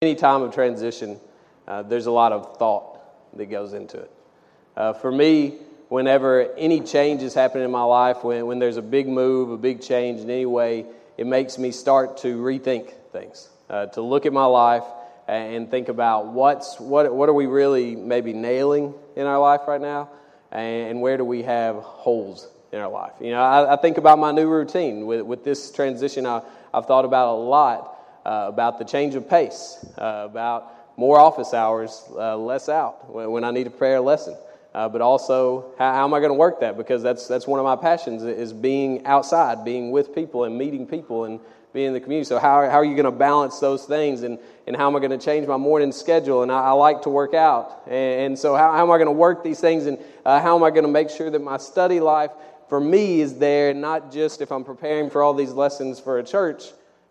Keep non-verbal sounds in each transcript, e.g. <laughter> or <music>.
any time of transition, uh, there's a lot of thought that goes into it. Uh, for me, whenever any change is happening in my life, when, when there's a big move, a big change in any way, it makes me start to rethink things, uh, to look at my life and think about what's, what, what are we really maybe nailing in our life right now, and where do we have holes in our life. You know, I, I think about my new routine with, with this transition. I, I've thought about a lot uh, about the change of pace, uh, about more office hours, uh, less out when, when, I need a lesson. Uh, but also, how, how am I going to work that? Because that's, that's one of my passions is being outside, being with people and meeting people and being in the community. So how, how are you going to balance those things? And, and how am I going to change my morning schedule? And I, I like to work out. And, and so how, how, am I going to work these things? And uh, how am I going to make sure that my study life for me is there, not just if I'm preparing for all these lessons for a church.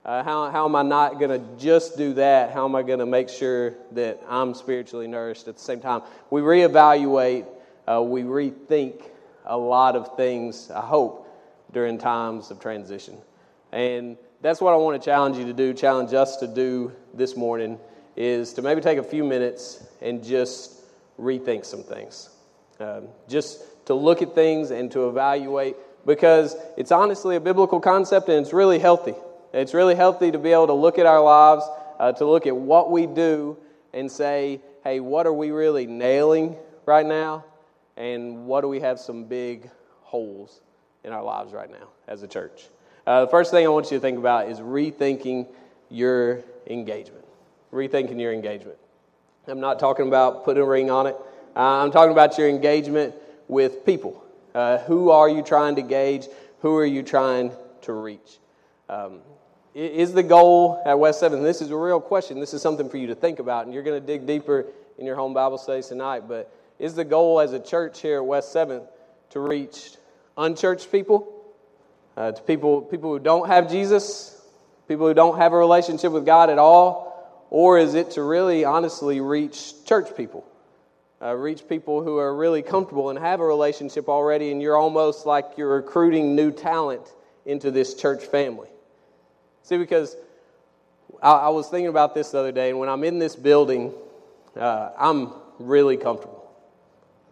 Uh, how, how am I not going to just do that? How am I going to make sure that I'm spiritually nourished at the same time? We reevaluate, uh, we rethink a lot of things, I hope, during times of transition. And that's what I want to challenge you to do, challenge us to do this morning, is to maybe take a few minutes and just rethink some things. Um, just to look at things and to evaluate because it's honestly a biblical concept and it's really healthy. It's really healthy to be able to look at our lives, uh, to look at what we do and say, hey, what are we really nailing right now? And what do we have some big holes in our lives right now as a church? Uh, the first thing I want you to think about is rethinking your engagement. Rethinking your engagement. I'm not talking about putting a ring on it. Uh, I'm talking about your engagement with people. Uh, who are you trying to gauge? Who are you trying to reach? Um, is the goal at West 7th, this is a real question, this is something for you to think about, and you're going to dig deeper in your home Bible studies tonight, but is the goal as a church here at West 7th to reach unchurched people, uh, to people, people who don't have Jesus, people who don't have a relationship with God at all, or is it to really honestly reach church people? uh, reach people who are really comfortable and have a relationship already, and you're almost like you're recruiting new talent into this church family. See, because I, I was thinking about this the other day, and when I'm in this building, uh, I'm really comfortable.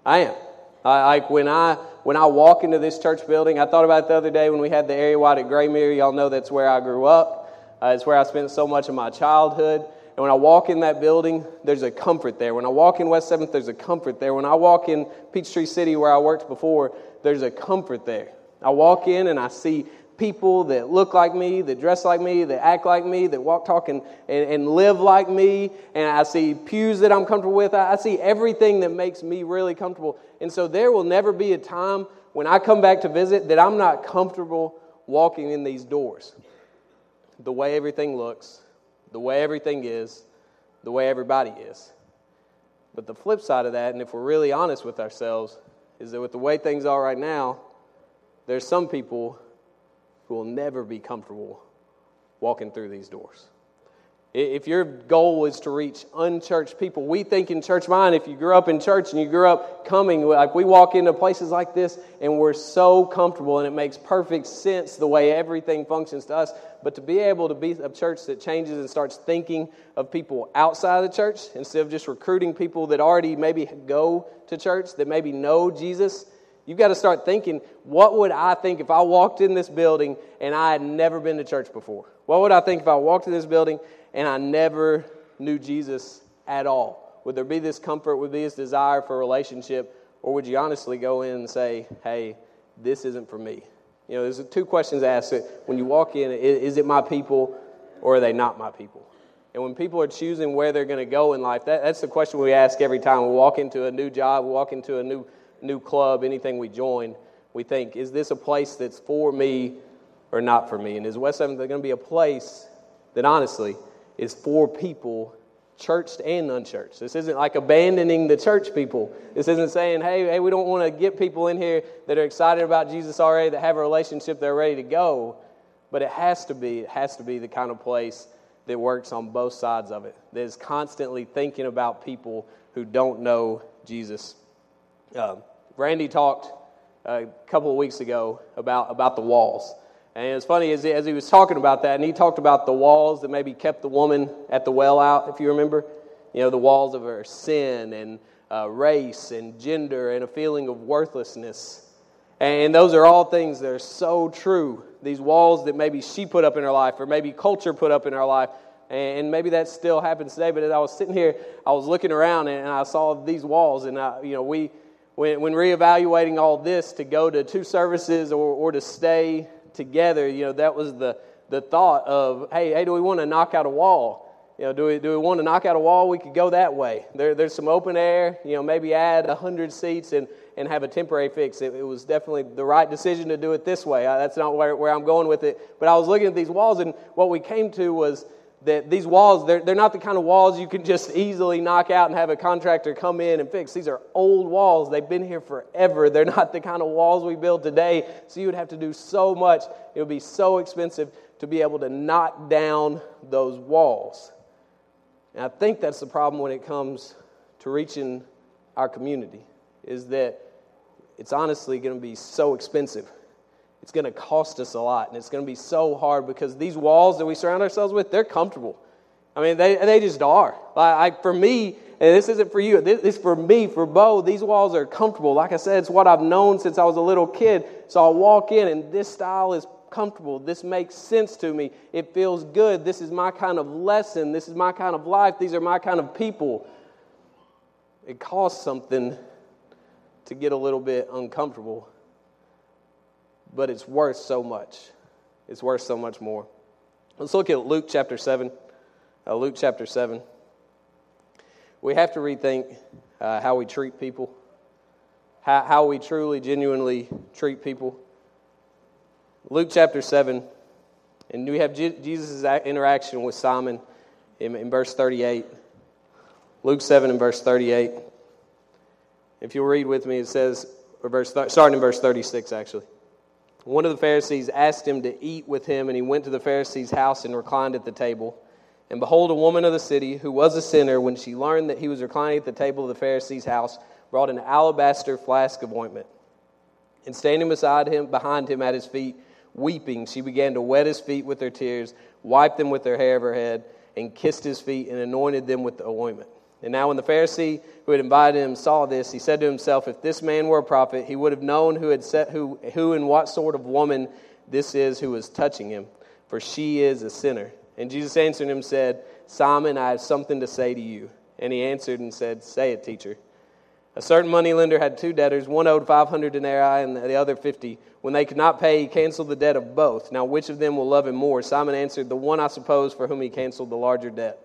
I am. I, like when I when I walk into this church building, I thought about the other day when we had the area wide at Graymere. Y'all know that's where I grew up. Uh, it's where I spent so much of my childhood. And when I walk in that building, there's a comfort there. When I walk in West 7th, there's a comfort there. When I walk in Peachtree City, where I worked before, there's a comfort there. I walk in and I see people that look like me, that dress like me, that act like me, that walk, talk, and, and, and live like me. And I see pews that I'm comfortable with. I, I see everything that makes me really comfortable. And so there will never be a time when I come back to visit that I'm not comfortable walking in these doors. The way everything looks, the way everything is, the way everybody is. But the flip side of that, and if we're really honest with ourselves, is that with the way things are right now, there's some people who will never be comfortable walking through these doors. If your goal is to reach unchurched people, we think in church mind, if you grew up in church and you grew up coming, like we walk into places like this and we're so comfortable and it makes perfect sense the way everything functions to us. But to be able to be a church that changes and starts thinking of people outside the church instead of just recruiting people that already maybe go to church, that maybe know Jesus, You've got to start thinking, what would I think if I walked in this building and I had never been to church before? What would I think if I walked in this building and I never knew Jesus at all? Would there be this comfort? Would there be this desire for a relationship? Or would you honestly go in and say, hey, this isn't for me? You know, there's two questions asked. When you walk in, is it my people or are they not my people? And when people are choosing where they're going to go in life, that, that's the question we ask every time we walk into a new job, we walk into a new, new club, anything we join. We think, is this a place that's for me or not for me? And is West 7th going to be a place that honestly is for people, churched and unchurched. This isn't like abandoning the church people. This isn't saying, hey, hey, we don't want to get people in here that are excited about Jesus already, that have a relationship, they're ready to go. But it has to be, it has to be the kind of place that works on both sides of it, that is constantly thinking about people who don't know Jesus. Uh, Randy talked a couple of weeks ago about, about the walls. And it's funny as he, as he was talking about that, and he talked about the walls that maybe kept the woman at the well out, if you remember. You know, the walls of her sin and uh, race and gender and a feeling of worthlessness. And those are all things that are so true. These walls that maybe she put up in her life, or maybe culture put up in her life, and maybe that still happens today. But as I was sitting here, I was looking around and I saw these walls, and I, you know, we when, when reevaluating all this to go to two services or, or to stay together, you know, that was the the thought of, hey, hey, do we want to knock out a wall? You know, do we, do we want to knock out a wall? We could go that way. There, there's some open air, you know, maybe add 100 seats and, and have a temporary fix. It, it was definitely the right decision to do it this way. I, that's not where, where I'm going with it. But I was looking at these walls, and what we came to was that these walls, they're, they're not the kind of walls you can just easily knock out and have a contractor come in and fix. These are old walls. They've been here forever. <laughs> They're not the kind of walls we build today. So you would have to do so much. It would be so expensive to be able to knock down those walls. And I think that's the problem when it comes to reaching our community, is that it's honestly going to be so expensive. It's going to cost us a lot, and it's going to be so hard because these walls that we surround ourselves with, they're comfortable. I mean, they, they just are. Like, for me, and this isn't for you, this is for me, for Bo, these walls are comfortable. Like I said, it's what I've known since I was a little kid. So I'll walk in, and this style is comfortable. This makes sense to me. It feels good. This is my kind of lesson. This is my kind of life. These are my kind of people. It costs something to get a little bit uncomfortable, but it's worth so much. It's worth so much more. Let's look at Luke chapter 7. Uh, Luke chapter 7. We have to rethink uh, how we treat people, how, how we truly, genuinely treat people. Luke chapter 7, and we have Jesus' interaction with Simon in, in verse 38. Luke 7 and verse 38. If you'll read with me, it says, or verse, starting in verse 36, actually. One of the Pharisees asked him to eat with him, and he went to the Pharisee's house and reclined at the table. And behold, a woman of the city, who was a sinner, when she learned that he was reclining at the table of the Pharisee's house, brought an alabaster flask of ointment. And standing beside him, behind him at his feet, Weeping, she began to wet his feet with her tears, wiped them with her hair of her head, and kissed his feet and anointed them with the ointment. And now, when the Pharisee who had invited him saw this, he said to himself, If this man were a prophet, he would have known who, had set, who, who and what sort of woman this is who was touching him, for she is a sinner. And Jesus answered him, and said, Simon, I have something to say to you. And he answered and said, Say it, teacher. A certain moneylender had two debtors. One owed 500 denarii and the other 50. When they could not pay, he canceled the debt of both. Now, which of them will love him more? Simon answered, The one, I suppose, for whom he canceled the larger debt.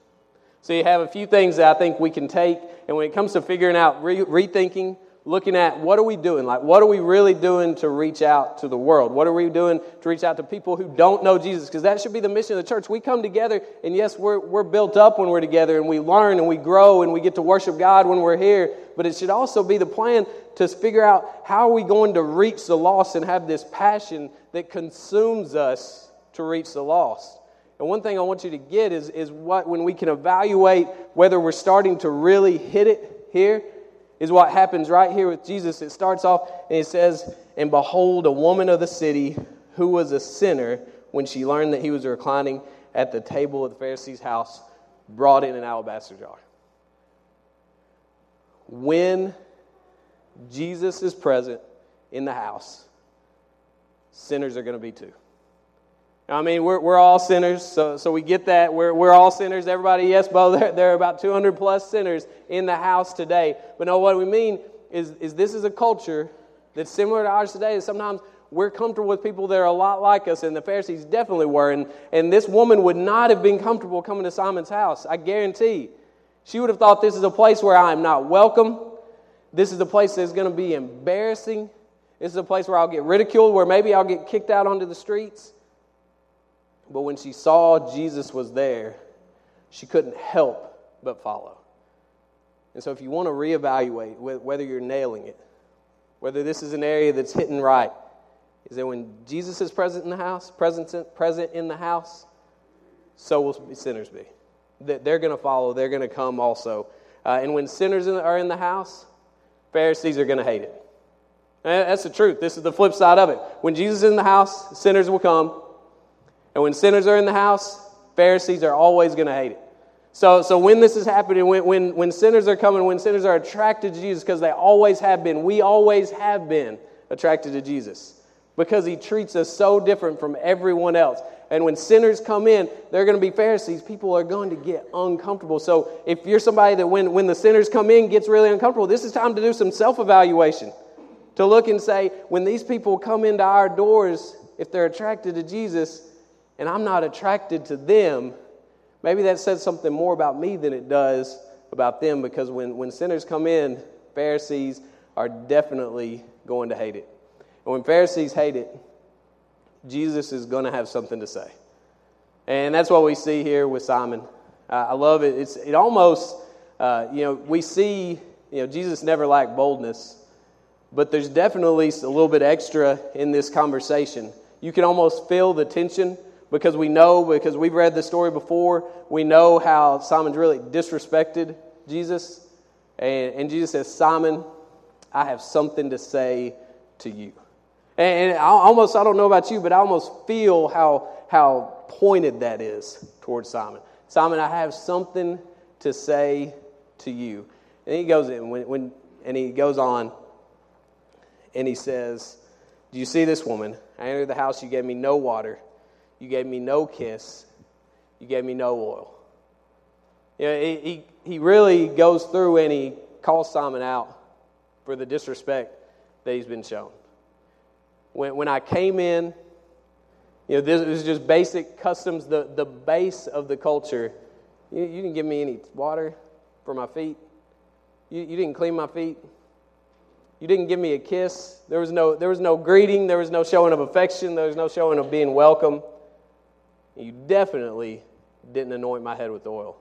So, you have a few things that I think we can take, and when it comes to figuring out, re- rethinking looking at what are we doing? Like, what are we really doing to reach out to the world? What are we doing to reach out to people who don't know Jesus? Because that should be the mission of the church. We come together, and yes, we're, we're built up when we're together, and we learn and we grow, and we get to worship God when we're here. But it should also be the plan to figure out how are we going to reach the lost and have this passion that consumes us to reach the lost. And one thing I want you to get is, is what when we can evaluate whether we're starting to really hit it here is what happens right here with Jesus. It starts off and it says, And behold, a woman of the city who was a sinner, when she learned that he was reclining at the table of the Pharisee's house, brought in an alabaster jar. When Jesus is present in the house, sinners are going to be too. I mean, we're, we're all sinners, so, so we get that. We're, we're all sinners. Everybody, yes, Bo, there, <laughs> there are about 200 plus sinners in the house today. But no, what we mean is, is this is a culture that's similar to ours today. Sometimes we're comfortable with people that are a lot like us, and the Pharisees definitely were. And, and this woman would not have been comfortable coming to Simon's house, I guarantee. She would have thought this is a place where I am not welcome. This is a place that's going to be embarrassing. This is a place where I'll get ridiculed, where maybe I'll get kicked out onto the streets. But when she saw Jesus was there, she couldn't help but follow. And so, if you want to reevaluate whether you're nailing it, whether this is an area that's hitting right, is that when Jesus is present in the house, present, in the house, so will sinners be. That they're going to follow, they're going to come also. Uh, and when sinners are in the house, Pharisees are going to hate it. And that's the truth. This is the flip side of it. When Jesus is in the house, sinners will come. And when sinners are in the house, Pharisees are always going to hate it. So, so when this is happening, when, when, when sinners are coming, when sinners are attracted to Jesus, because they always have been, we always have been attracted to Jesus because he treats us so different from everyone else. And when sinners come in, they're going to be Pharisees. People are going to get uncomfortable. So if you're somebody that when, when the sinners come in gets really uncomfortable, this is time to do some self evaluation. To look and say, when these people come into our doors, if they're attracted to Jesus and I'm not attracted to them, maybe that says something more about me than it does about them because when, when sinners come in, Pharisees are definitely going to hate it. And when Pharisees hate it, Jesus is going to have something to say. And that's what we see here with Simon. Uh, I love it. It's, it almost, uh, you know, we see, you know, Jesus never lacked boldness, but there's definitely a little bit extra in this conversation. You can almost feel the tension because we know, because we've read the story before, we know how Simon's really disrespected Jesus. And, and Jesus says, Simon, I have something to say to you. And, I almost, I don't know about you, but I almost feel how, how pointed that is towards Simon. Simon, I have something to say to you. And he goes in, when, when, and he goes on, and he says, Do you see this woman? I entered the house, you gave me no water, you gave me no kiss, you gave me no oil. You know, he, he, he really goes through and he calls Simon out for the disrespect that he's been shown. When, when I came in, you know, this was just basic customs, the, the base of the culture. You, you didn't give me any water for my feet. You, you didn't clean my feet. You didn't give me a kiss. There was, no, there was no greeting. There was no showing of affection. There was no showing of being welcome. You definitely didn't anoint my head with oil.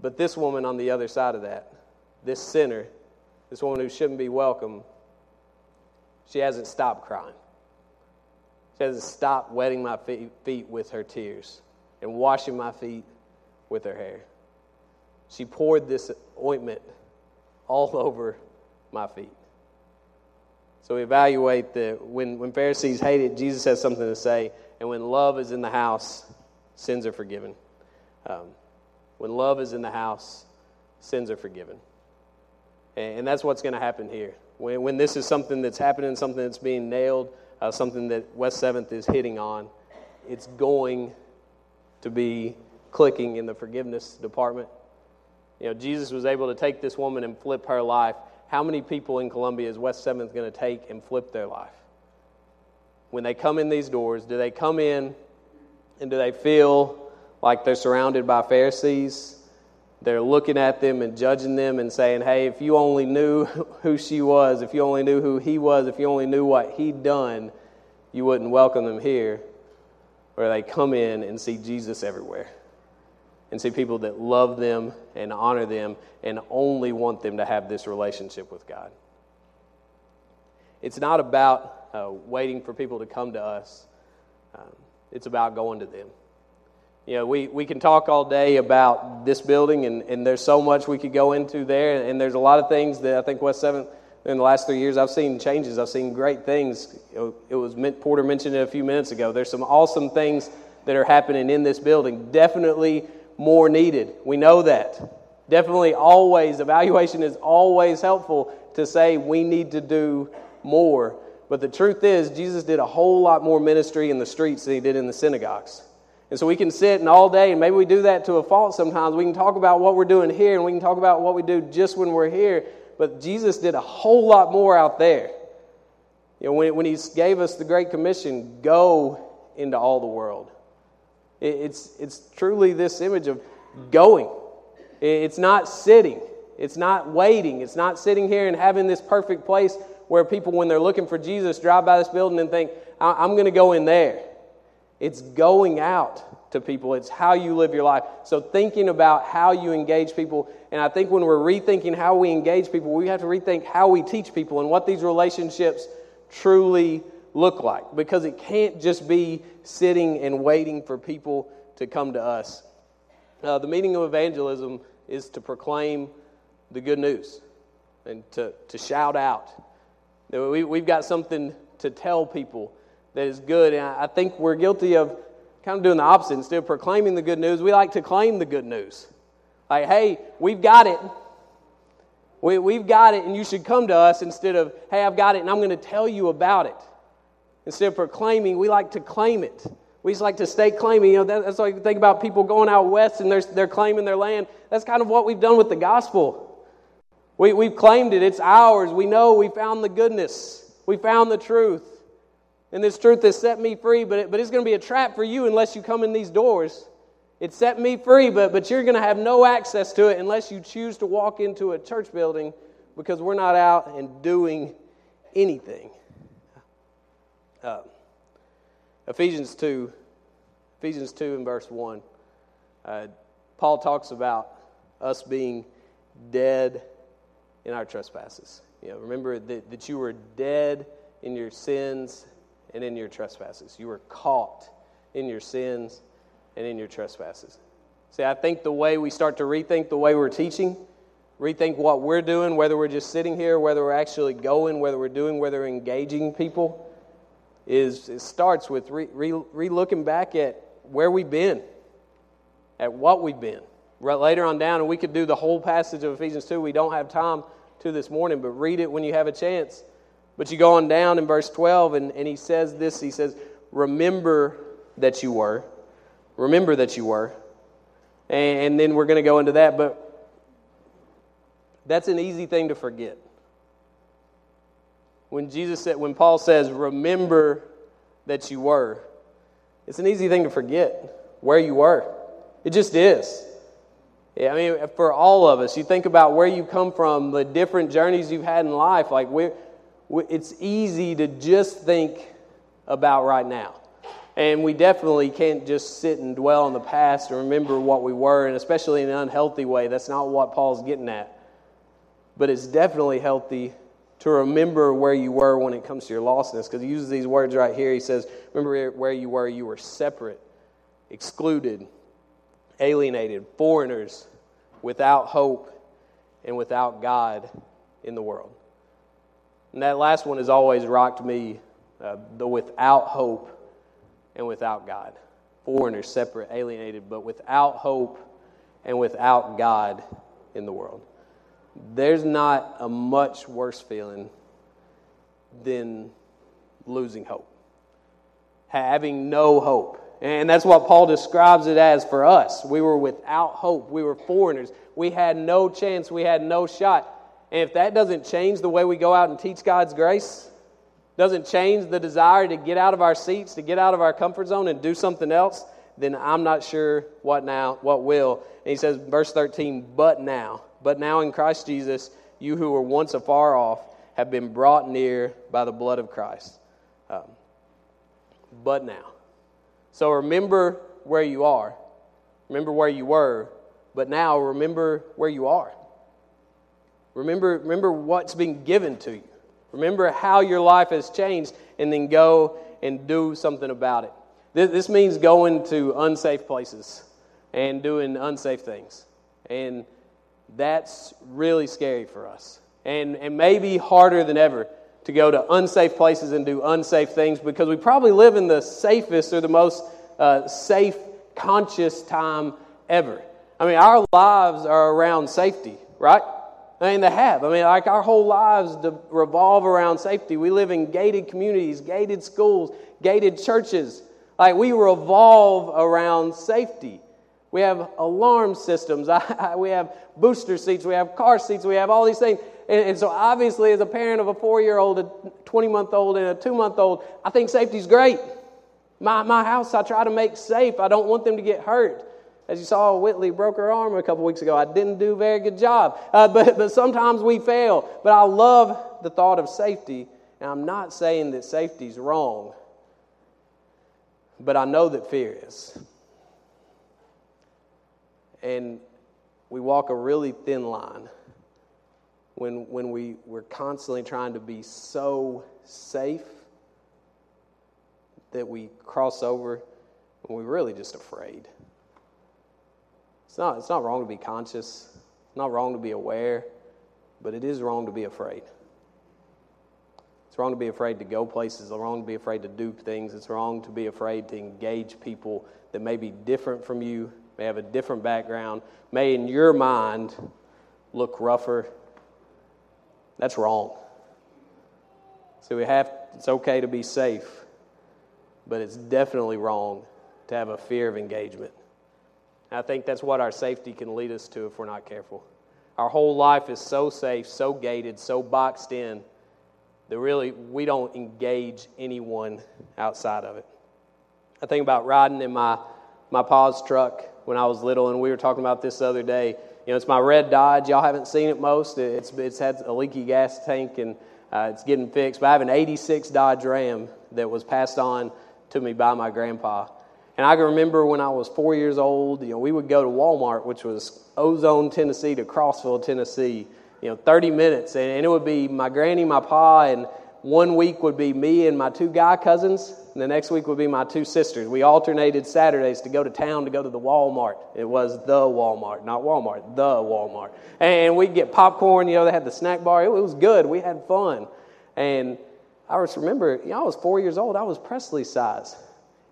But this woman on the other side of that, this sinner, this woman who shouldn't be welcome, she hasn't stopped crying. She hasn't stopped wetting my feet with her tears and washing my feet with her hair. She poured this ointment all <laughs> over my feet. So we evaluate that when, when Pharisees hate it, Jesus has something to say. And when love is in the house, sins are forgiven. Um, when love is in the house, sins are forgiven. And, and that's what's going to happen here. When, when this is something that's happening, something that's being nailed, uh, something that West 7th is hitting on, it's going to be clicking in the forgiveness department. You know, Jesus was able to take this woman and flip her life. How many people in Columbia is West 7th going to take and flip their life? When they come in these doors, do they come in and do they feel like they're surrounded by Pharisees? they're looking at them and judging them and saying, hey, if you only knew <laughs> who she was, if you only knew who he was, if you only knew what he'd done, you wouldn't welcome them here. Or they come in and see Jesus everywhere and see people that love them and honor them and only want them to have this relationship with God. It's not about uh, waiting for people to come to us, um, it's about going to them. You know, we, we can talk all day about this building, and, and there's so much we could go into there, and there's a lot of things that I think West 7th, in the last three years, I've seen changes. I've seen great things. It was Porter mentioned it a few minutes ago. There's some awesome things that are happening in this building. Definitely more needed. We know that. Definitely always, evaluation is always helpful to say we need to do more. But the truth is, Jesus did a whole lot more ministry in the streets than he did in the synagogues. And so we can sit and all day, and maybe we do that to a fault sometimes. We can talk about what we're doing here, and we can talk about what we do just when we're here. But Jesus did a whole lot more out there. You know, when, when He gave us the Great Commission, go into all the world. It, it's, it's truly this image of going. It, it's not sitting, it's not waiting, it's not sitting here and having this perfect place where people, when they're looking for Jesus, drive by this building and think, I'm going to go in there. it's going out to people, it's how you live your life. So, thinking about how you engage people, and I think when we're rethinking how we engage people, we have to rethink how we teach people and what these relationships truly look like because it can't just be sitting and waiting for people to come to us. Uh, the meaning of evangelism is to proclaim the good news and to, to shout out. We, we've got something to tell people that is good. And I think we're guilty of kind of doing the opposite. Instead of proclaiming the good news, we like to claim the good news. Like, hey, we've got it. We, we've got it, and you should come to us instead of, hey, I've got it, and I'm going to tell you about it. Instead of proclaiming, we like to claim it. We just like to stay claiming. You know, that, that's you think about people going out west and they're, they're claiming their land. That's kind of what we've done with the gospel. We, we've claimed it, it's ours. We know we found the goodness, we found the truth. And this truth has set me free, but, it, but it's going to be a trap for you unless you come in these doors. It set me free, but, but you're going to have no access to it unless you choose to walk into a church building because we're not out and doing anything. Uh, Ephesians 2, Ephesians 2 and verse 1. Uh, Paul talks about us being dead in our trespasses. You know, remember that, that you were dead in your sins and in your trespasses. You were caught in your sins and in your trespasses. See, I think the way we start to rethink the way we're teaching, rethink what we're doing, whether we're just sitting here, whether we're actually going, whether we're doing, whether we're engaging people, is it starts with re, re, re looking back at where we've been, at what we've been. Later on down, and we could do the whole passage of Ephesians 2. We don't have time to this morning, but read it when you have a chance. But you go on down in verse 12, and, and he says this He says, Remember that you were. Remember that you were. And, and then we're going to go into that, but that's an easy thing to forget. When Jesus said, when Paul says, Remember that you were, it's an easy thing to forget where you were. It just is. I mean, for all of us, you think about where you come from, the different journeys you've had in life. Like, we're, it's easy to just think about right now. And we definitely can't just sit and dwell on the past and remember what we were, and especially in an unhealthy way. That's not what Paul's getting at. But it's definitely healthy to remember where you were when it comes to your lostness, because he uses these words right here. He says, Remember where you were. You were separate, excluded, alienated, foreigners, without hope, and without God in the world. And that last one has always rocked me uh, the without hope and without God. Foreigners, separate, alienated, but without hope and without God in the world. There's not a much worse feeling than losing hope, having no hope. And that's what Paul describes it as for us. We were without hope. We were foreigners. We had no chance. We had no shot. And if that doesn't change the way we go out and teach God's grace, doesn't change the desire to get out of our seats, to get out of our comfort zone and do something else, then I'm not sure what now, what will. And he says, verse 13, but now, but now in Christ Jesus, you who were once afar off have been brought near by the blood of Christ. Um, but now. So remember where you are. Remember where you were, but now remember where you are. Remember, remember what's been given to you. Remember how your life has changed, and then go and do something about it. This, this means going to unsafe places and doing unsafe things. And that's really scary for us. And, and maybe harder than ever to go to unsafe places and do unsafe things because we probably live in the safest or the most uh, safe, conscious time ever. I mean, our lives are around safety, right? I mean, they have. I mean, like our whole lives revolve around safety. We live in gated communities, gated schools, gated churches. Like we revolve around safety. We have alarm systems. <laughs> I we have booster seats. We have car seats. We have all these things. And, and so, obviously, as a parent of a four year old, a 20 month old, and a two month old, I think safety is great. My, my house, I try to make safe. I don't want them to get hurt. As you saw, Whitley broke her arm a couple weeks ago. I didn't do a very good job. Uh, <laughs> but, but sometimes we fail. But I love the thought of safety. And I'm not saying that safety is wrong. but I know that fear is. And we walk a really thin line when, when we, we're constantly trying to be so safe that we cross over and we're really just afraid. It's not, it's not wrong to be conscious, it's not wrong to be aware, but it is wrong to be afraid. It's wrong to be afraid to go places. It's wrong to be afraid to do things. It's wrong to be afraid to engage people that may be different from you, may have a different background, may in your mind look rougher. That's wrong. So we have it's okay to be safe, but it's definitely wrong to have a fear of engagement. I think that's what our safety can lead us to if we're not careful. Our whole life is so safe, so gated, so boxed in that really we don't engage anyone outside of it. I think about riding in my, my pa's truck when I was little, and we were talking about this the other day. You know, it's my red Dodge. Y'all haven't seen it most. It's, it's had a leaky gas tank and uh, it's getting fixed. But I have an 86 Dodge Ram that was passed on to me by my grandpa. And I can remember when I was four years old, you know, we would go to Walmart, which was Ozone, Tennessee to Crossville, Tennessee, you know, 30 minutes. And, it would be my granny, my pa, and one week would be me and my two guy cousins, and the next week would be my two sisters. We alternated Saturdays to go to town to go to the Walmart. It was the Walmart, not Walmart, the Walmart. And we'd get popcorn, you know, they had the snack bar. It was good. We had fun. And I just remember, you know, I was four years old. I was Presley size.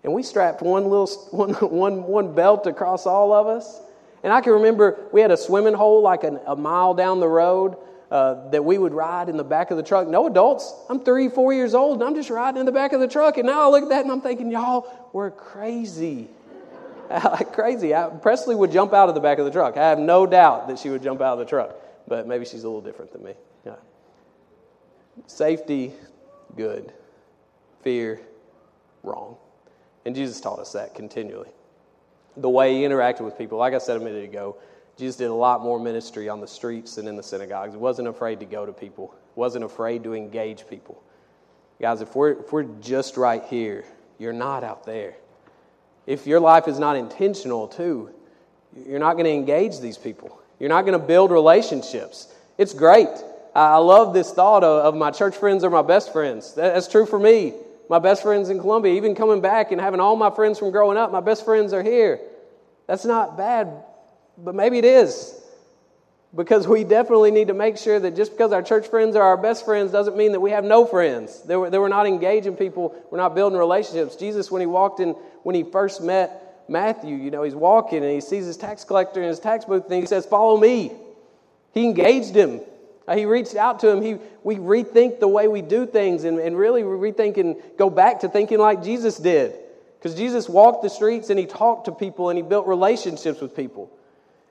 And we strapped one little <laughs> one, one, one belt across all of us. And I can remember we had a swimming hole like a, a mile down the road uh, that we would ride in the back of the truck. No adults. I'm three, four years old, and I'm just riding in the back of the truck. And now I look at that and I'm thinking, y'all, we're crazy. <laughs> like crazy. I, Presley would jump out of the back of the truck. I have no doubt that she would jump out of the truck, but maybe she's a little different than me. Yeah. Safety, good. Fear, wrong. And Jesus taught us that continually the way he interacted with people. Like I said a minute ago, Jesus did a lot more ministry on the streets than in the synagogues. He wasn't afraid to go to people, wasn't afraid to engage people. Guys, if we're, if we're just right here, you're not out there. If your life is not intentional, too, you're not going to engage these people. You're not going to build relationships. It's great. I love this thought of my church friends are my best friends. That's true for me my best friends in Columbia, even coming back and having all my friends from growing up, my best friends are here. That's not bad, but maybe it is. Because we definitely need to make sure that just because our church friends are our best friends doesn't mean that we have no friends. That we're, that we're not engaging people, we're not building relationships. Jesus, when he walked in, when he first met Matthew, you know, he's walking and he sees his tax collector in his tax booth and he says, Follow me. He engaged him. Uh, he reached out to him. He, we rethink the way we do things and, and really rethink and go back to thinking like Jesus did. Because Jesus walked the streets and he talked to people and he built relationships with people.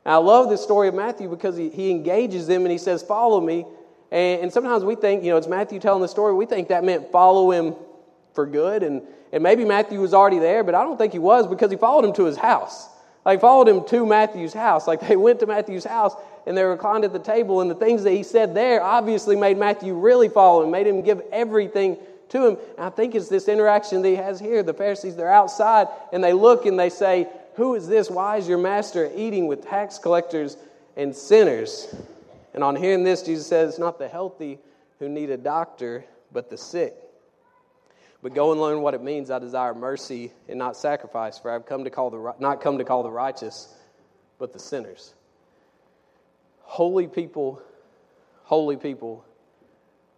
And I love this story of Matthew because he, he engages them and he says, Follow me. And, and sometimes we think, you know, it's Matthew telling the story, we think that meant follow him for good. And, and maybe Matthew was already there, but I don't think he was because he followed him to his house. Like, followed him to Matthew's house. Like, they went to Matthew's house and they reclined at the table, and the things that he said there obviously made Matthew really follow him, made him give everything to him. And I think it's this interaction that he has here. The Pharisees, they're outside, and they look and they say, Who is this? Why is your master eating with tax collectors and sinners? And on hearing this, Jesus says, It's not the healthy who need a doctor, but the sick. But go and learn what it means. I desire mercy and not sacrifice, for I've come to call the not come to call the righteous, but the sinners. Holy people, holy people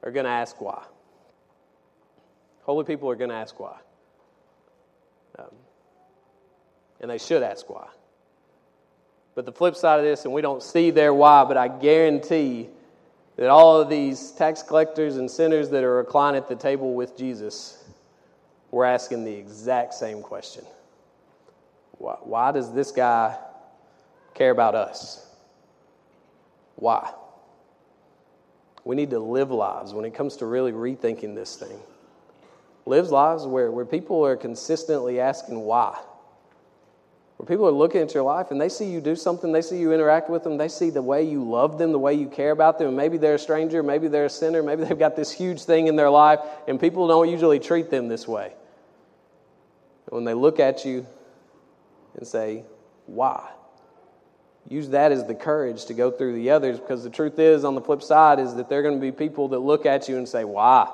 are going to ask why. Holy people are going to ask why. Um, and they should ask why. But the flip side of this, and we don't see their why, but I guarantee that all of these tax collectors and sinners that are reclining at the table with Jesus were asking the exact same question Why, why does this guy care about us? Why? We need to live lives when it comes to really rethinking this thing. Live lives where, where people are consistently asking why. Where people are looking at your life and they see you do something, they see you interact with them, they see the way you love them, the way you care about them. And maybe they're a stranger, maybe they're a sinner, maybe they've got this huge thing in their life, and people don't usually treat them this way. When they look at you and say, Why? Use that as the courage to go through the others because the truth is, on the flip side, is that there are going to be people that look at you and say, Why?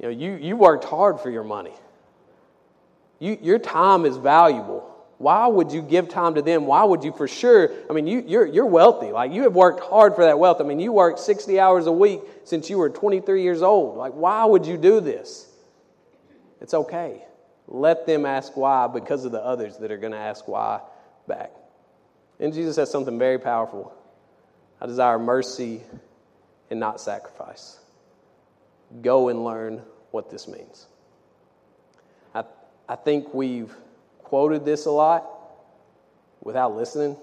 You know, you, you worked hard for your money. You, your time is valuable. Why would you give time to them? Why would you for sure? I mean, you, you're, you're wealthy. Like, you have worked hard for that wealth. I mean, you worked 60 hours a week since you were 23 years old. Like, why would you do this? It's okay. Let them ask why because of the others that are going to ask why back. And Jesus says something very powerful I desire mercy and not sacrifice. Go and learn what this means. I, I think we've quoted this a lot without listening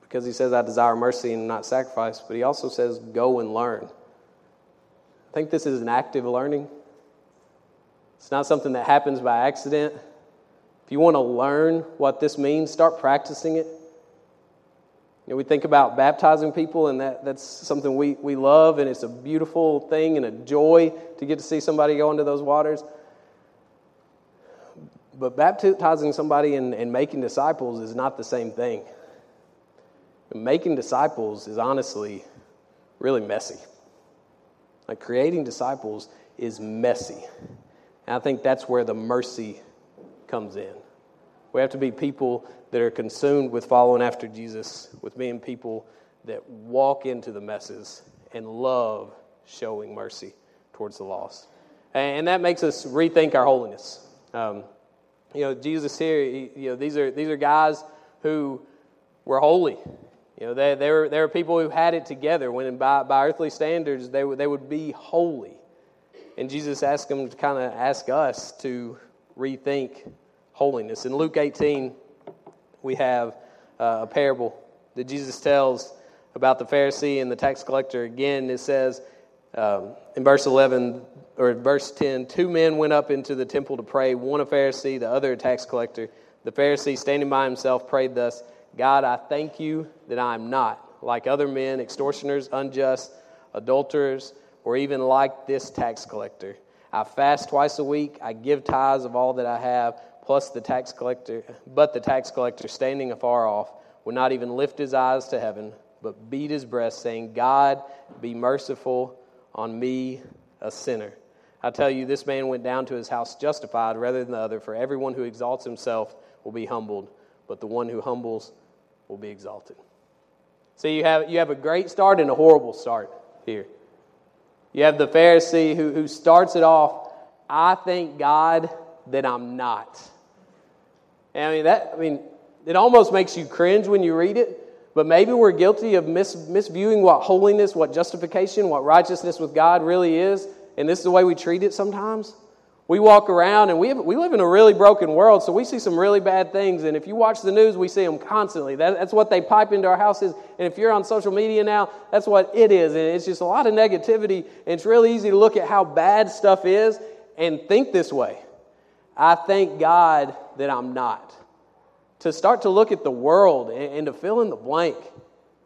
because he says, I desire mercy and not sacrifice, but he also says, go and learn. I think this is an active learning. It's not something that happens by accident. If you want to learn what this means, start practicing it. You know, we think about baptizing people, and that, that's something we, we love, and it's a beautiful thing and a joy to get to see somebody go into those waters. But baptizing somebody and, and making disciples is not the same thing. Making disciples is honestly really messy. Like creating disciples is messy. And I think that's where the mercy comes in. We have to be people that are consumed with following after Jesus, with being people that walk into the messes and love showing mercy towards the lost. And that makes us rethink our holiness. Um, you know, Jesus here, he, you know, these are, these are guys who were holy. You know, they, they, were, they were people who had it together when by, by earthly standards they, would, they would be holy. And Jesus asked them to kind of ask us to rethink holiness. In Luke 18, we have uh, a parable that Jesus tells about the Pharisee and the tax collector. Again, it says um, in verse 11, or verse 10 two men went up into the temple to pray, one a Pharisee, the other a tax collector. The Pharisee, standing by himself, prayed thus God, I thank you that I am not like other men, extortioners, unjust, adulterers, or even like this tax collector. I fast twice a week, I give tithes of all that I have, plus the tax collector, but the tax collector, standing afar off, would not even lift his eyes to heaven, but beat his breast, saying, God, be merciful on me, a sinner. I tell you, this man went down to his house justified rather than the other, for everyone who exalts himself will be humbled, but the one who humbles will be exalted. So you have, you have a great start and a horrible start here. You have the Pharisee who, who starts it off, I thank God that I'm not. And I mean, that, I mean, it almost makes you cringe when you read it, but maybe we're guilty of mis- misviewing what holiness, what justification, what righteousness with God really is and this is the way we treat it sometimes. We walk around and we, have, we live in a really broken world, so we see some really bad things. And if you watch the news, we see them constantly. That, that's what they pipe into our houses. And if you're on social media now, that's what it is. And it's just a lot of negativity. And it's really easy to look at how bad stuff is and think this way I thank God that I'm not. To start to look at the world and, and to fill in the blank,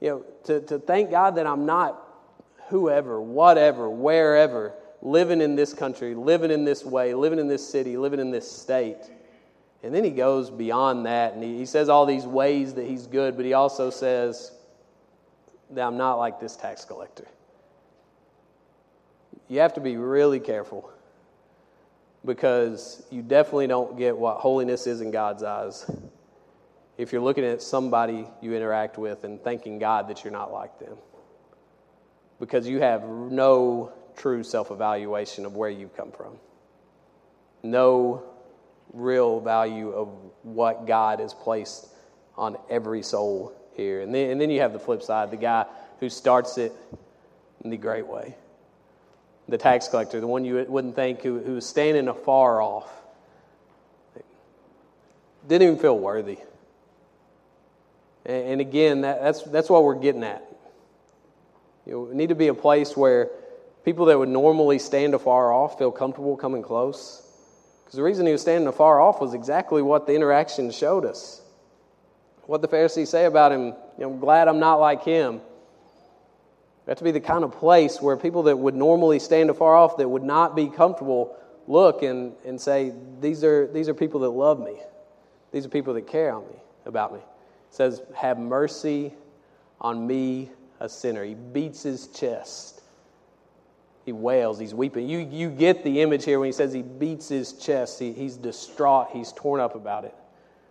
you know, to, to thank God that I'm not whoever, whatever, wherever living in this country, living in this way, living in this city, living in this state. And then he goes beyond that and he, he says all these ways that he's good, but he also says that I'm not like this tax collector. You have to be really careful because you definitely don't get what holiness is in God's eyes if you're looking at somebody you interact with and thanking God that you're not like them. Because you have no true self evaluation of where you've come from. No real value of what God has placed on every soul here. And then, and then you have the flip side the guy who starts it in the great way. The tax collector, the one you wouldn't think who, who was standing afar off, didn't even feel worthy. And, and again, that, that's, that's what we're getting at. You know, need to be a place where People that would normally stand afar off feel comfortable coming close. Because the reason he was standing afar off was exactly what the interaction showed us. What the Pharisees say about him, you know, I'm glad I'm not like him. That to be the kind of place where people that would normally stand afar off, that would not be comfortable, look and, and say, these are, these are people that love me. These are people that care on me, about me. It says, Have mercy on me, a sinner. He beats his chest. He wails. He's weeping. You, you get the image here when he says he beats his chest. He, he's distraught. He's torn up about it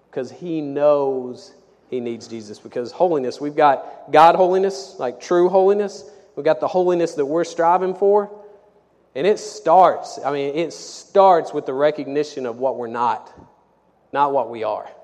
because he knows he needs Jesus. Because holiness, we've got God holiness, like true holiness. We've got the holiness that we're striving for. And it starts, I mean, it starts with the recognition of what we're not, not what we are. And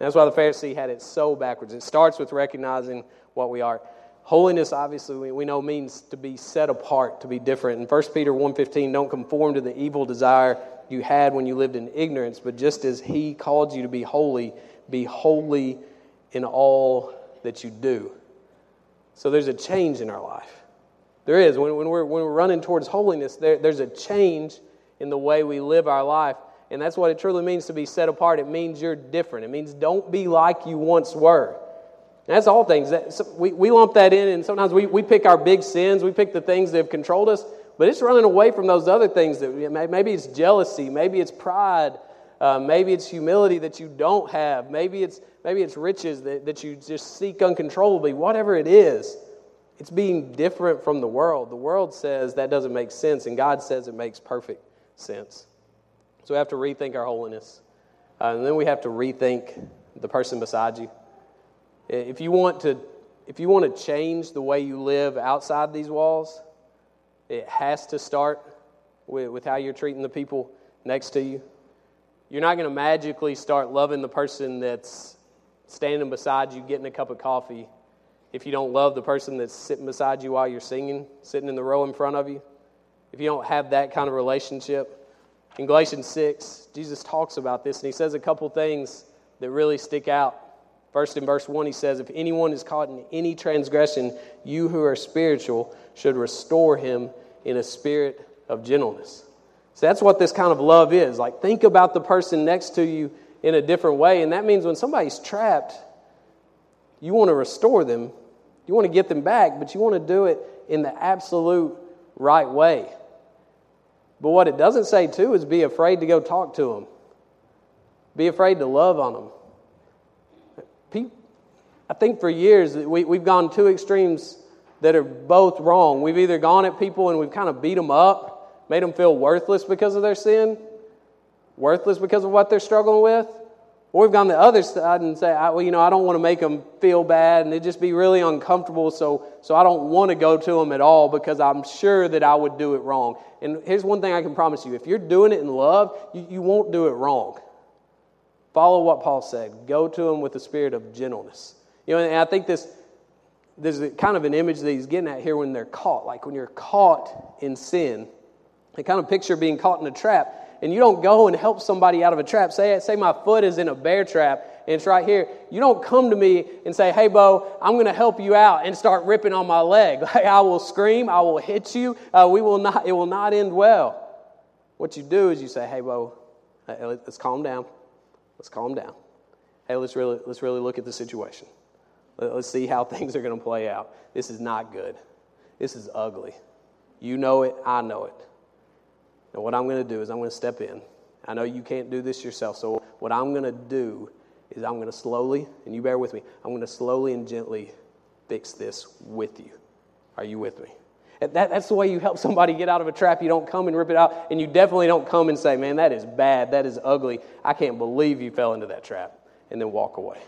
that's why the Pharisee had it so backwards. It starts with recognizing what we are. Holiness, obviously, we know means to be set apart, to be different. In 1 Peter 1.15, don't conform to the evil desire you had when you lived in ignorance, but just as he called you to be holy, be holy in all that you do. So there's a change in our life. There is. When, when, we're, when we're running towards holiness, there, there's a change in the way we live our life. And that's what it truly means to be set apart. It means you're different. It means don't be like you once were. That's all things. That, so we, we lump that in, and sometimes we, we pick our big sins, we pick the things that have controlled us, but it's running away from those other things. That Maybe it's jealousy, maybe it's pride, uh, maybe it's humility that you don't have, maybe it's, maybe it's riches that, that you just seek uncontrollably, whatever it is. It's being different from the world. The world says that doesn't make sense, and God says it makes perfect sense. So we have to rethink our holiness. Uh, and then we have to rethink the person beside you. If you want to, if you want to change the way you live outside these walls, it has to start with, with how you're treating the people next to you. You're not going to magically start loving the person that's standing beside you, getting a cup of coffee, if you don't love the person that's sitting beside you while you're singing, sitting in the row in front of you, if you don't have that kind of relationship. In Galatians 6, Jesus talks about this, and he says a couple things that really stick out. First, in verse 1, he says, If anyone is caught in any transgression, you who are spiritual should restore him in a spirit of gentleness. So that's what this kind of love is. Like, think about the person next to you in a different way. And that means when somebody's trapped, you want to restore them you want to get them back, but you want to do it in the absolute right way. But what it doesn't say, too, is be afraid to go talk to them, be afraid to love on them. I think for years we, we've gone two extremes that are both wrong. We've either gone at people and we've kind of beat them up, made them feel worthless because of their sin, worthless because of what they're struggling with, or we've gone the other side and say, well, you know, I don't want to make them feel bad and it'd just be really uncomfortable, so, so I don't want to go to them at all because I'm sure that I would do it wrong. And here's one thing I can promise you if you're doing it in love, you, you won't do it wrong. Follow what Paul said. Go to them with the spirit of gentleness. You know, and I think this, there's kind of an image that he's getting at here when they're caught. Like when you're caught in sin, I kind of picture being caught in a trap and you don't go and help somebody out of a trap, say, say my foot is in a bear trap and it's right here. You don't come to me and say, hey, Bo, I'm going to help you out and start ripping on my leg. <laughs> I will scream, I will hit you. Uh, we will not, it will not end well. What you do is you say, hey, Bo, let's calm down. Let's calm down. Hey, let's really, let's really look at the situation. Let's see how <laughs> things are going to play out. This is not good. This is ugly. You know it, I know it. And what I'm going to do is I'm going to step in. I know you can't do this yourself, so what I'm going to do is I'm going to slowly, and you bear with me, I'm going to slowly and gently fix this with you. Are you with me? That, that's the way you help somebody get out of a trap. You don't come and rip it out, and you definitely don't come and say, Man, that is bad. That is ugly. I can't believe you fell into that trap, and then walk away.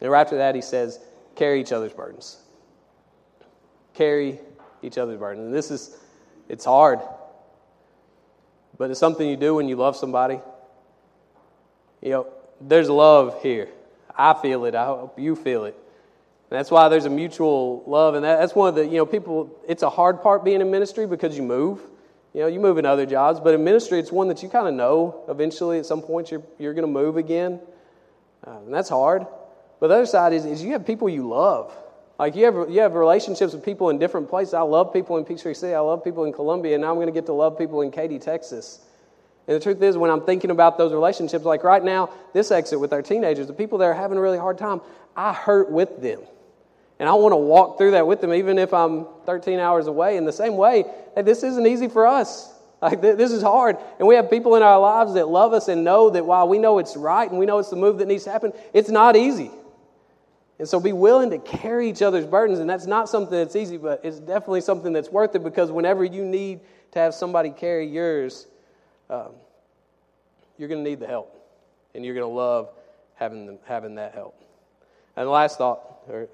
And right after that, he says, Carry each other's burdens. Carry each other's burdens. And this is, it's hard but it's something you do when you love somebody. You know, there's love here. I feel it. I hope you feel it. And that's why there's a mutual love. And that, that's one of the, you know, people, it's a hard part being in ministry because you move. You know, you move in other jobs, but in ministry, it's one that you kind of know eventually at some point you're, you're going to move again. Uh, and that's hard. But the other side is, is you have people you love. Like you have, you have relationships with people in different places. I love people in Peachtree City. I love people in Columbia. And now I'm going to get to love people in Katy, Texas. And the truth is, when I'm thinking about those relationships, like right now, this exit with our teenagers, the people that are having a really hard time, I hurt with them. And I want to walk through that with them, even if I'm 13 hours away. In the same way, hey, this isn't easy for us. Like, th- this is hard. And we have people in our lives that love us and know that while we know it's right and we know it's the move that needs to happen, it's not easy. And so be willing to carry each other's burdens. And that's not something that's easy, but it's definitely something that's worth it because whenever you need to have somebody carry yours, um, you're going to need the help. And you're going to love having, them, having that help. And the last thought, or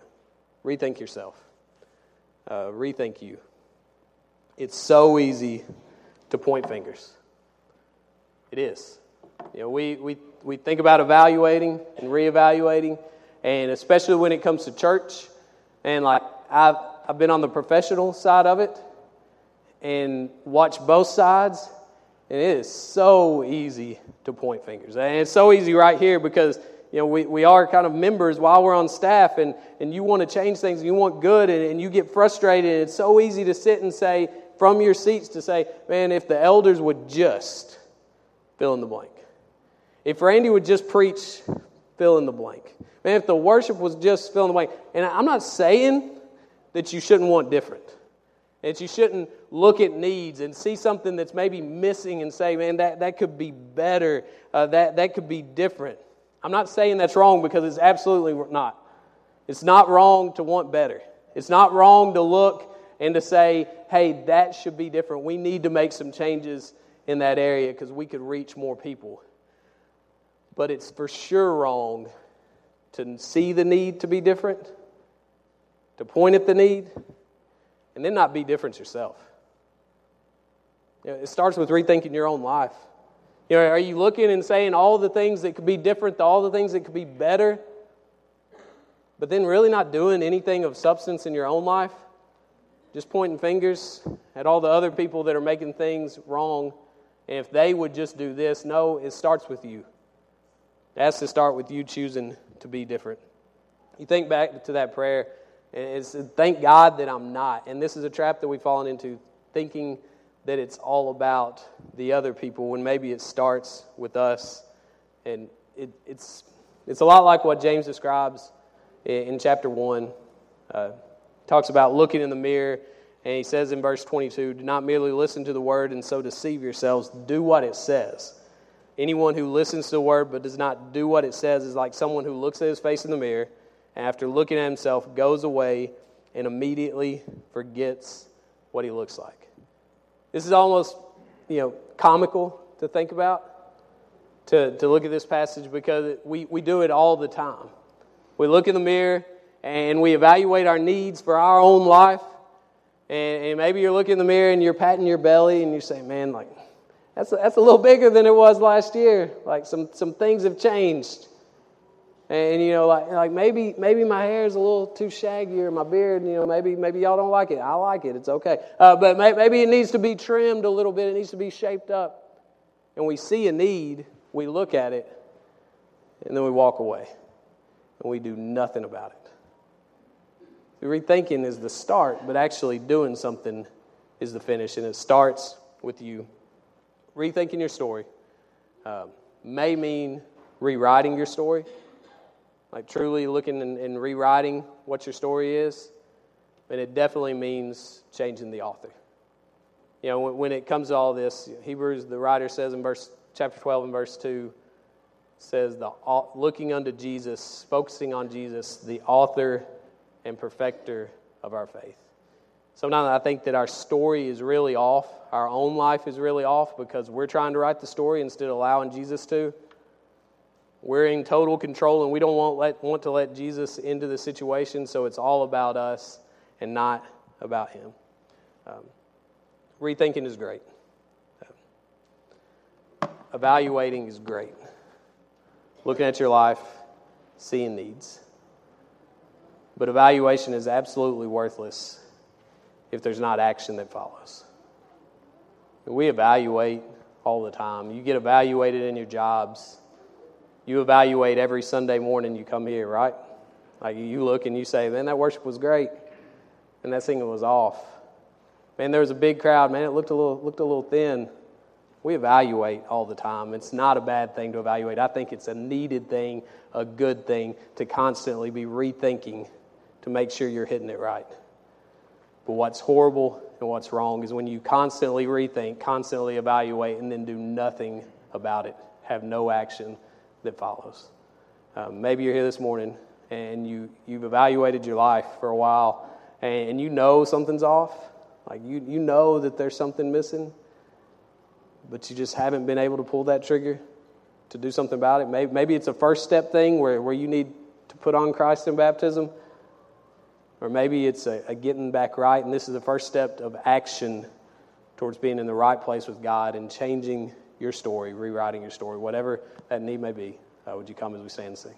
rethink yourself. Uh, rethink you. It's so easy to point fingers. It is. You know, we, we, we think about evaluating and reevaluating, and especially when it comes to church. And like I've, I've been on the professional side of it and watched both sides, and it is so easy to point fingers. And it's so easy right here because you know, we, we are kind of members while we're on staff and, and you want to change things and you want good and, and you get frustrated. And It's so easy to sit and say, from your seats, to say, man, if the elders would just fill in the blank. If Randy would just preach, fill in the blank. Man, if the worship was just fill in the blank. And I'm not saying that you shouldn't want different. That you shouldn't look at needs and see something that's maybe missing and say, man, that, that could be better, uh, that, that could be different. I'm not saying that's wrong because it's absolutely not. It's not wrong to want better. It's not wrong to look and to say, hey, that should be different. We need to make some changes in that area because we could reach more people. But it's for sure wrong to see the need to be different, to point at the need, and then not be different yourself. You know, it starts with rethinking your own life. You know, are you looking and saying all the things that could be different, all the things that could be better, but then really not doing anything of substance in your own life? Just pointing fingers at all the other people that are making things wrong. And if they would just do this, no, it starts with you. It has to start with you choosing to be different. You think back to that prayer, and it's thank God that I'm not. And this is a trap that we've fallen into, thinking that it's all about the other people when maybe it starts with us. And it, it's, it's a lot like what James describes in, in chapter 1. Uh, talks about looking in the mirror, and he says in verse 22 Do not merely listen to the word and so deceive yourselves, do what it says. Anyone who listens to the word but does not do what it says is like someone who looks at his face in the mirror and after looking at himself goes away and immediately forgets what he looks like. This is almost, you know, comical to think about, to, to look at this passage because we, we do it all the time. We look in the mirror and we evaluate our needs for our own life. And, and maybe you're looking in the mirror and you're patting your belly and you say, man, like, that's a, that's a little bigger than it was last year. Like, some, some things have changed. And you know, like like maybe maybe my hair is a little too shaggy or my beard, you know, maybe maybe y'all don't like it. I like it. It's okay. Uh, but may, maybe it needs to be trimmed a little bit. It needs to be shaped up. And we see a need, we look at it, and then we walk away, and we do nothing about it. Rethinking is the start, but actually doing something is the finish, and it starts with you. Rethinking your story uh, may mean rewriting your story like truly looking and, and rewriting what your story is, and it definitely means changing the author. You know, when, when it comes to all this, Hebrews, the writer says in verse chapter 12 and verse 2, says the uh, looking unto Jesus, focusing on Jesus, the author and perfecter of our faith. Sometimes I think that our story is really off. Our own life is really off because we're trying to write the story instead of allowing Jesus to. We're in total control and we don't want, let, want to let Jesus into the situation, so it's all about us and not about Him. Um, rethinking is great, evaluating is great. Looking at your life, seeing needs. But evaluation is absolutely worthless if there's not action that follows. We evaluate all the time. You get evaluated in your jobs you evaluate every Sunday morning you come here, right? Like you look and you say, man, that worship was great. And that singing was off. Man, there was a big crowd. Man, it looked a little, looked a little thin. We evaluate all the time. It's not a bad thing to evaluate. I think it's a needed thing, a good thing to constantly be rethinking to make sure you're hitting it right. But what's horrible and what's wrong is when you constantly rethink, constantly evaluate, and then do nothing about it, have no action that follows. Um, maybe you're here this morning and you, you've evaluated your life for a while and, you know something's off. Like you, you know that there's something missing, but you just haven't been able to pull that trigger to do something about it. Maybe, maybe it's a first step thing where, where you need to put on Christ in baptism. Or maybe it's a, a getting back right, and this is the first step of action towards being in the right place with God and changing your story, rewriting your story, whatever that need may be. Uh, would you come as we stand and sing?